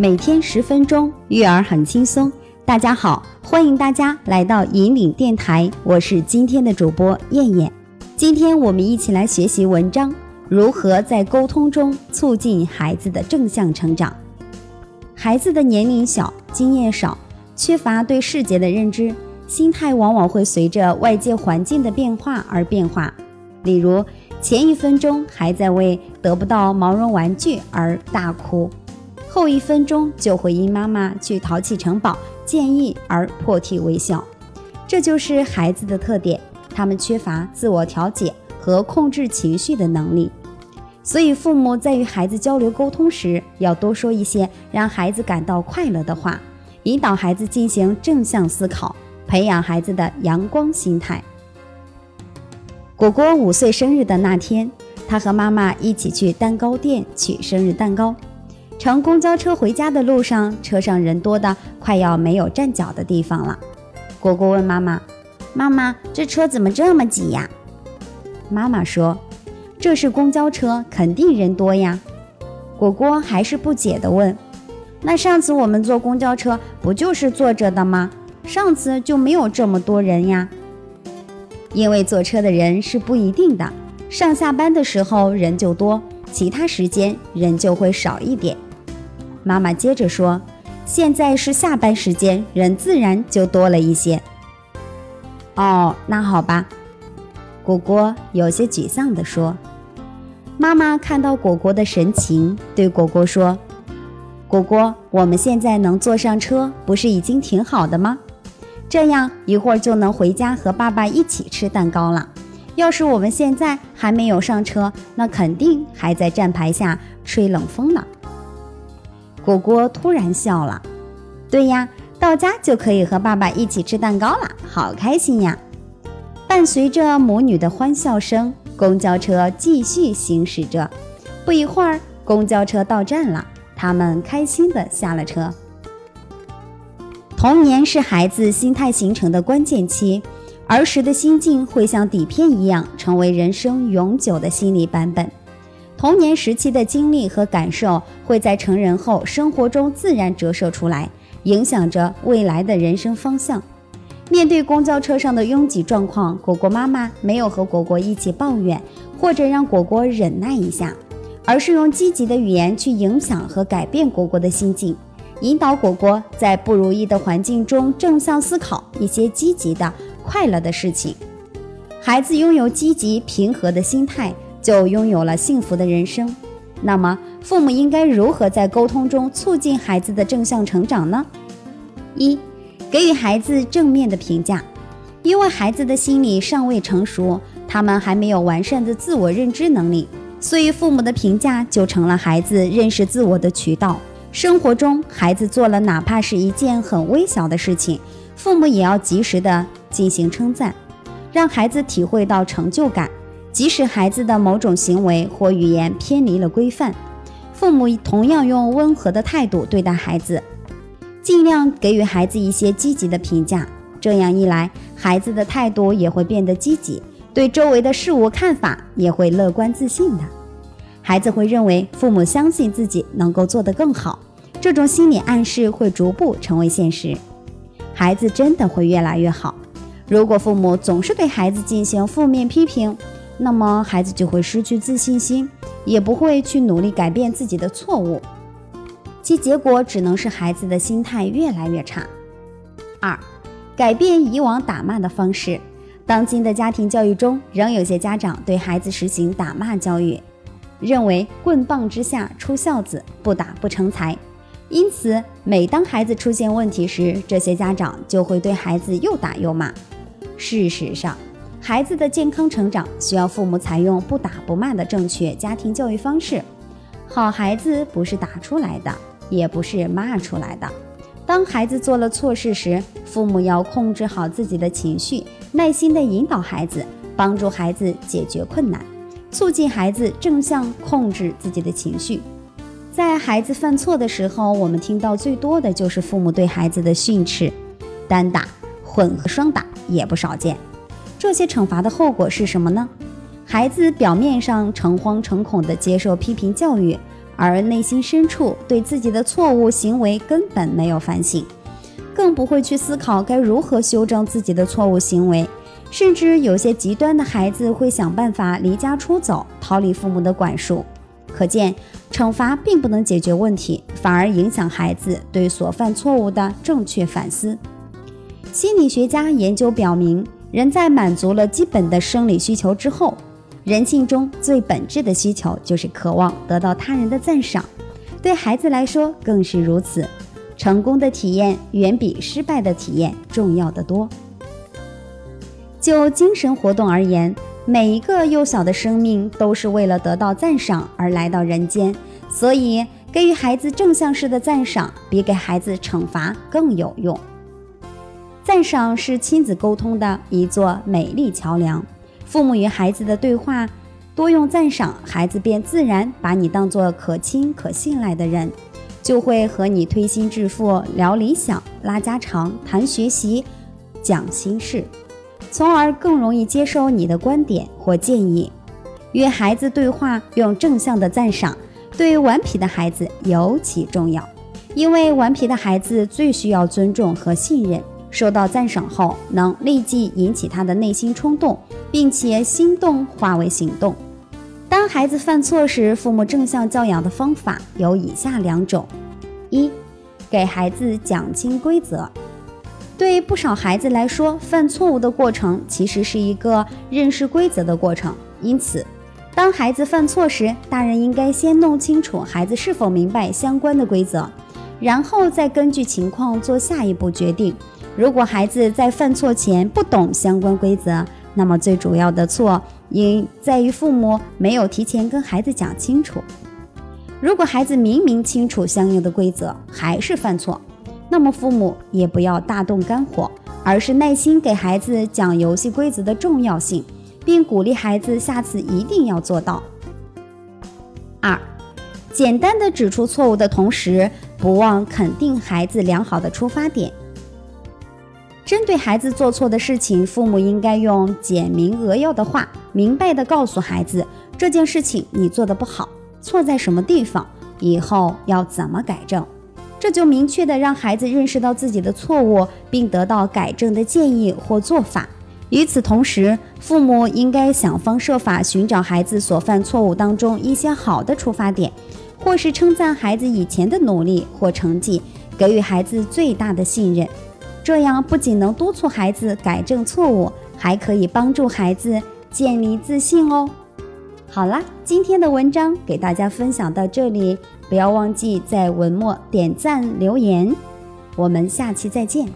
每天十分钟，育儿很轻松。大家好，欢迎大家来到引领电台，我是今天的主播燕燕。今天我们一起来学习文章：如何在沟通中促进孩子的正向成长。孩子的年龄小，经验少，缺乏对世界的认知，心态往往会随着外界环境的变化而变化。例如，前一分钟还在为得不到毛绒玩具而大哭，后一分钟就会因妈妈去淘气城堡建议而破涕为笑。这就是孩子的特点，他们缺乏自我调节和控制情绪的能力。所以，父母在与孩子交流沟通时，要多说一些让孩子感到快乐的话，引导孩子进行正向思考，培养孩子的阳光心态。果果五岁生日的那天，他和妈妈一起去蛋糕店取生日蛋糕。乘公交车回家的路上，车上人多的快要没有站脚的地方了。果果问妈妈：“妈妈，这车怎么这么挤呀？”妈妈说。这是公交车，肯定人多呀。果果还是不解地问：“那上次我们坐公交车不就是坐着的吗？上次就没有这么多人呀。”因为坐车的人是不一定的，上下班的时候人就多，其他时间人就会少一点。妈妈接着说：“现在是下班时间，人自然就多了一些。”哦，那好吧。果果有些沮丧地说。妈妈看到果果的神情，对果果说：“果果，我们现在能坐上车，不是已经挺好的吗？这样一会儿就能回家和爸爸一起吃蛋糕了。要是我们现在还没有上车，那肯定还在站牌下吹冷风呢。”果果突然笑了：“对呀，到家就可以和爸爸一起吃蛋糕了，好开心呀！”伴随着母女的欢笑声。公交车继续行驶着，不一会儿，公交车到站了，他们开心地下了车。童年是孩子心态形成的关键期，儿时的心境会像底片一样，成为人生永久的心理版本。童年时期的经历和感受，会在成人后生活中自然折射出来，影响着未来的人生方向。面对公交车上的拥挤状况，果果妈妈没有和果果一起抱怨，或者让果果忍耐一下，而是用积极的语言去影响和改变果果的心境，引导果果在不如意的环境中正向思考一些积极的、快乐的事情。孩子拥有积极平和的心态，就拥有了幸福的人生。那么，父母应该如何在沟通中促进孩子的正向成长呢？一。给予孩子正面的评价，因为孩子的心理尚未成熟，他们还没有完善的自我认知能力，所以父母的评价就成了孩子认识自我的渠道。生活中，孩子做了哪怕是一件很微小的事情，父母也要及时的进行称赞，让孩子体会到成就感。即使孩子的某种行为或语言偏离了规范，父母同样用温和的态度对待孩子。尽量给予孩子一些积极的评价，这样一来，孩子的态度也会变得积极，对周围的事物看法也会乐观自信的。孩子会认为父母相信自己能够做得更好，这种心理暗示会逐步成为现实，孩子真的会越来越好。如果父母总是对孩子进行负面批评，那么孩子就会失去自信心，也不会去努力改变自己的错误。其结果只能是孩子的心态越来越差。二，改变以往打骂的方式。当今的家庭教育中，仍有些家长对孩子实行打骂教育，认为棍棒之下出孝子，不打不成才。因此，每当孩子出现问题时，这些家长就会对孩子又打又骂。事实上，孩子的健康成长需要父母采用不打不骂的正确家庭教育方式。好孩子不是打出来的。也不是骂出来的。当孩子做了错事时，父母要控制好自己的情绪，耐心地引导孩子，帮助孩子解决困难，促进孩子正向控制自己的情绪。在孩子犯错的时候，我们听到最多的就是父母对孩子的训斥，单打、混合双打也不少见。这些惩罚的后果是什么呢？孩子表面上诚惶诚恐地接受批评教育。而内心深处对自己的错误行为根本没有反省，更不会去思考该如何修正自己的错误行为。甚至有些极端的孩子会想办法离家出走，逃离父母的管束。可见，惩罚并不能解决问题，反而影响孩子对所犯错误的正确反思。心理学家研究表明，人在满足了基本的生理需求之后，人性中最本质的需求就是渴望得到他人的赞赏。对孩子来说更是如此，成功的体验远比失败的体验重要的多。就精神活动而言，每一个幼小的生命都是为了得到赞赏而来到人间，所以给予孩子正向式的赞赏，比给孩子惩罚更有用。赞赏是亲子沟通的一座美丽桥梁，父母与孩子的对话多用赞赏，孩子便自然把你当作可亲可信赖的人，就会和你推心置腹聊理想、拉家常、谈学习、讲心事。从而更容易接受你的观点或建议。与孩子对话用正向的赞赏，对顽皮的孩子尤其重要，因为顽皮的孩子最需要尊重和信任。受到赞赏后，能立即引起他的内心冲动，并且心动化为行动。当孩子犯错时，父母正向教养的方法有以下两种：一，给孩子讲清规则。对不少孩子来说，犯错误的过程其实是一个认识规则的过程。因此，当孩子犯错时，大人应该先弄清楚孩子是否明白相关的规则，然后再根据情况做下一步决定。如果孩子在犯错前不懂相关规则，那么最主要的错应在于父母没有提前跟孩子讲清楚。如果孩子明明清楚相应的规则，还是犯错，那么父母也不要大动肝火，而是耐心给孩子讲游戏规则的重要性，并鼓励孩子下次一定要做到。二，简单的指出错误的同时，不忘肯定孩子良好的出发点。针对孩子做错的事情，父母应该用简明扼要的话，明白的告诉孩子这件事情你做的不好，错在什么地方，以后要怎么改正。这就明确的让孩子认识到自己的错误，并得到改正的建议或做法。与此同时，父母应该想方设法寻找孩子所犯错误当中一些好的出发点，或是称赞孩子以前的努力或成绩，给予孩子最大的信任。这样不仅能督促孩子改正错误，还可以帮助孩子建立自信哦。好啦，今天的文章给大家分享到这里。不要忘记在文末点赞留言，我们下期再见。